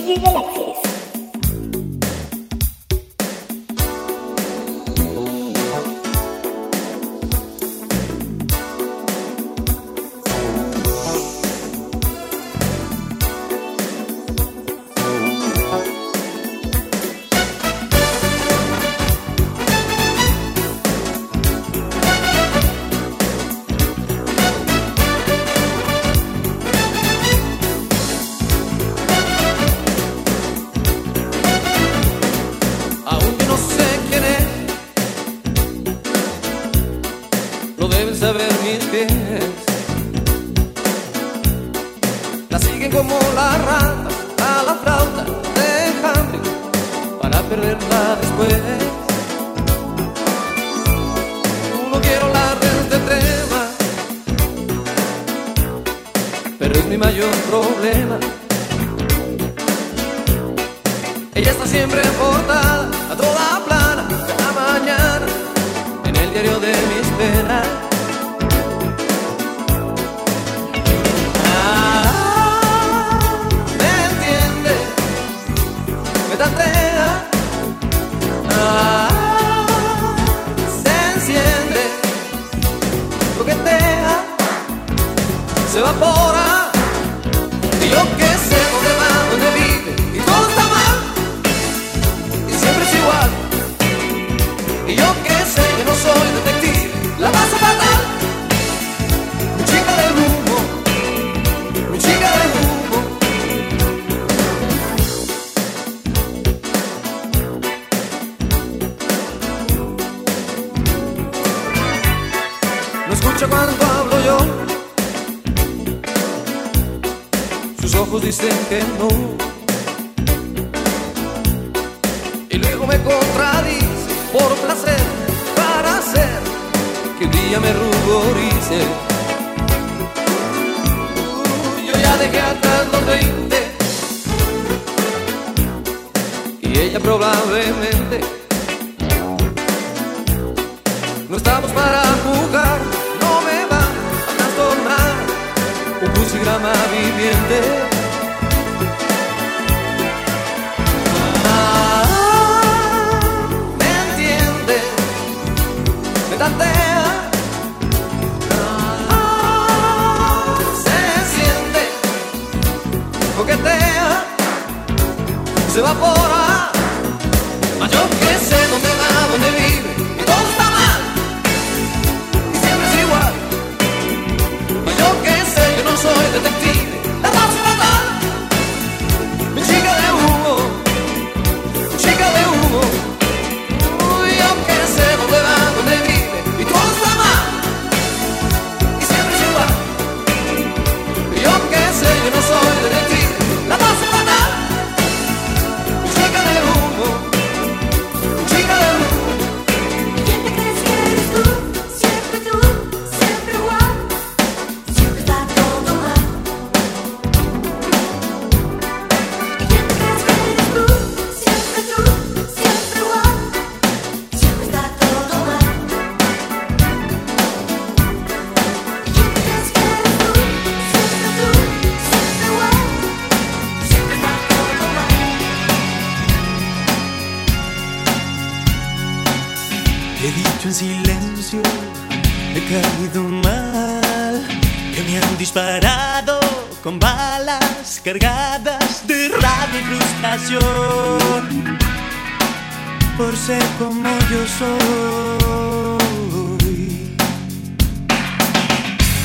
Galaxies. probablemente no estamos para jugar, no me va a trastornar un crucigrama viviente. soy.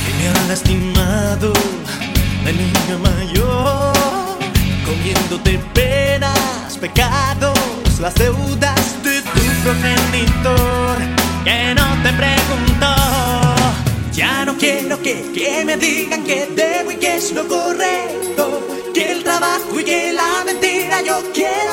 Que me han lastimado la niña mayor, comiéndote penas, pecados, las deudas de tu progenitor, que no te preguntó. Ya no quiero que, que me digan que debo y que es lo correcto, que el trabajo y que la mentira yo quiero.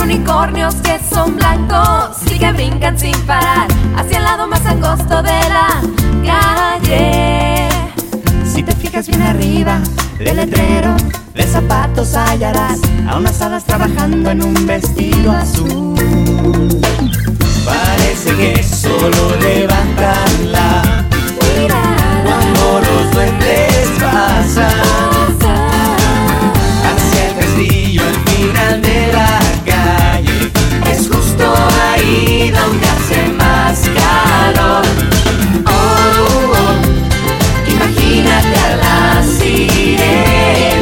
unicornios que son blancos y que brincan sin parar hacia el lado más angosto de la calle. Si te fijas bien arriba del letrero, de zapatos hallarás a unas hadas trabajando en un vestido azul. Parece que solo levantan la mirada cuando los duendes pasan hacia el castillo al final de la vida aunque hace más calor. Oh, oh, oh. imagínate a la sirena.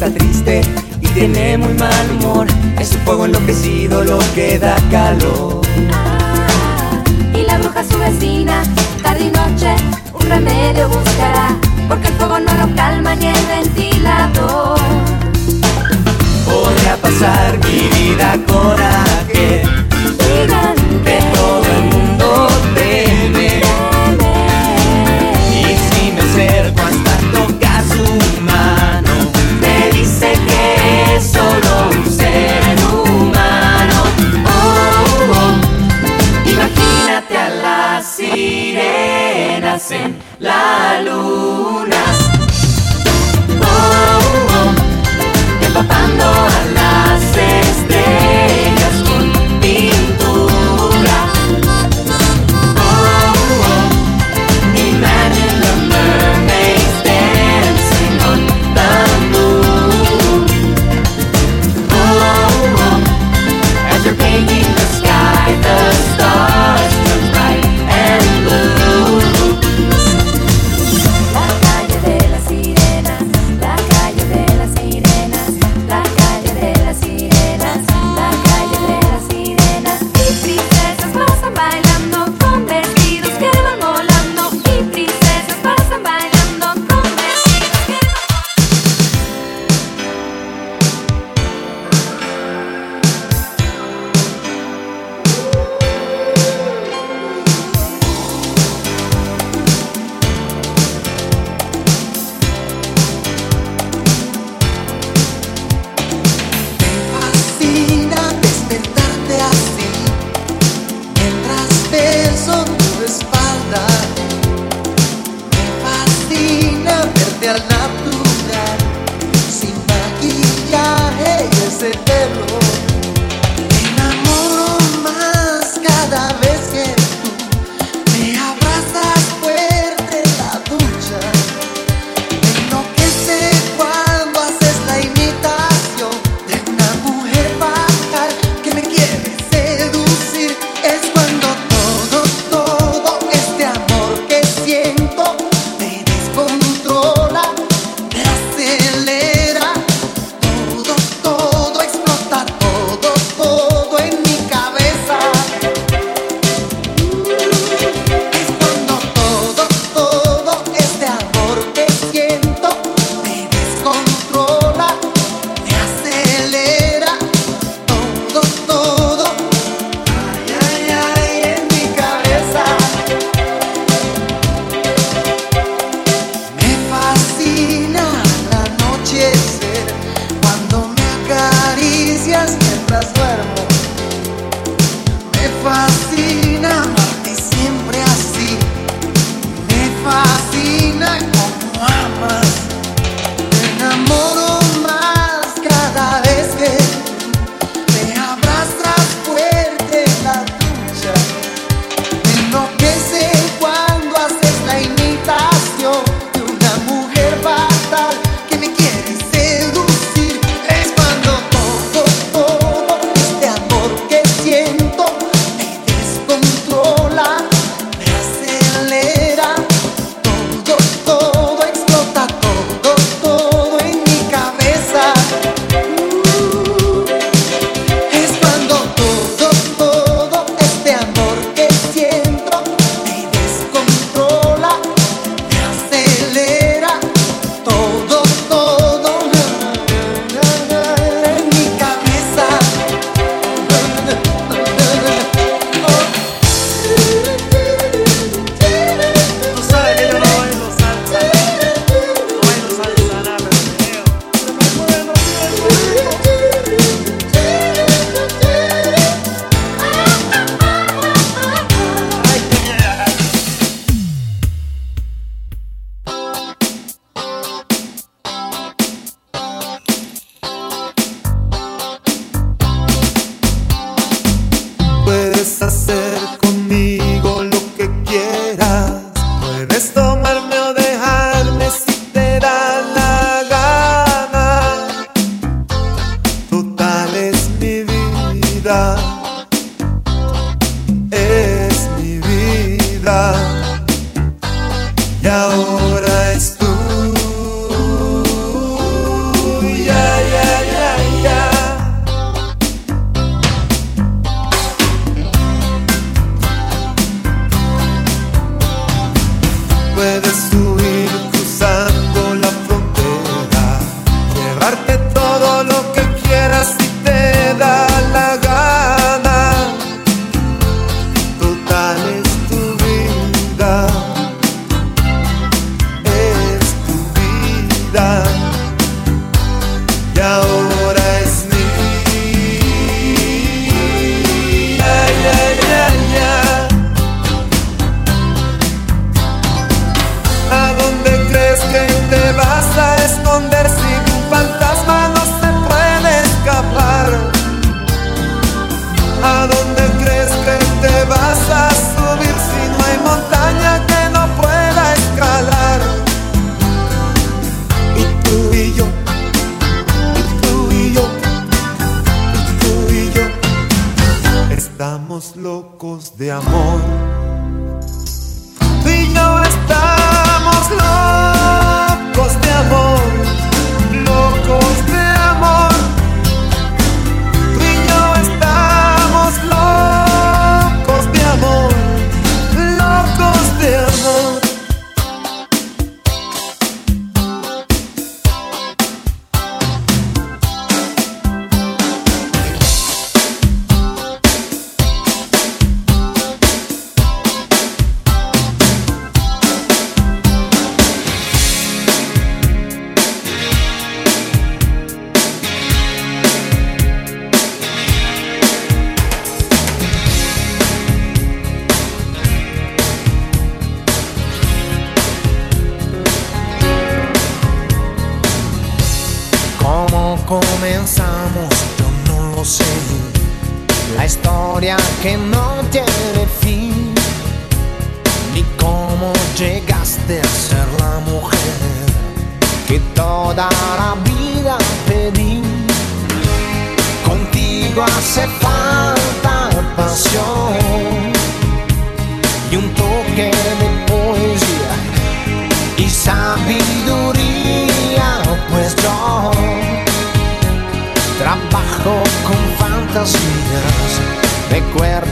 está triste y tiene muy mal humor. Es un fuego enloquecido lo que da calor. Ah, y la bruja su vecina, tarde y noche, un remedio buscará. Porque el fuego no lo calma ni el ventilador. Podría pasar mi vida con aquel hacen la luna.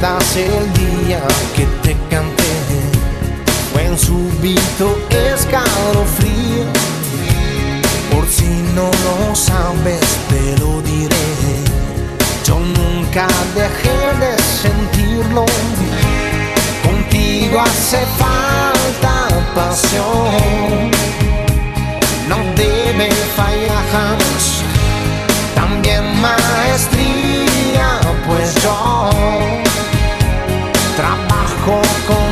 recuerdas el día que te canté, fue un súbito escalofrío. Por si no lo sabes, te lo diré. Yo nunca dejé de sentirlo. Contigo hace falta pasión. No debe fallar jamás. También maestría, pues yo trabajo con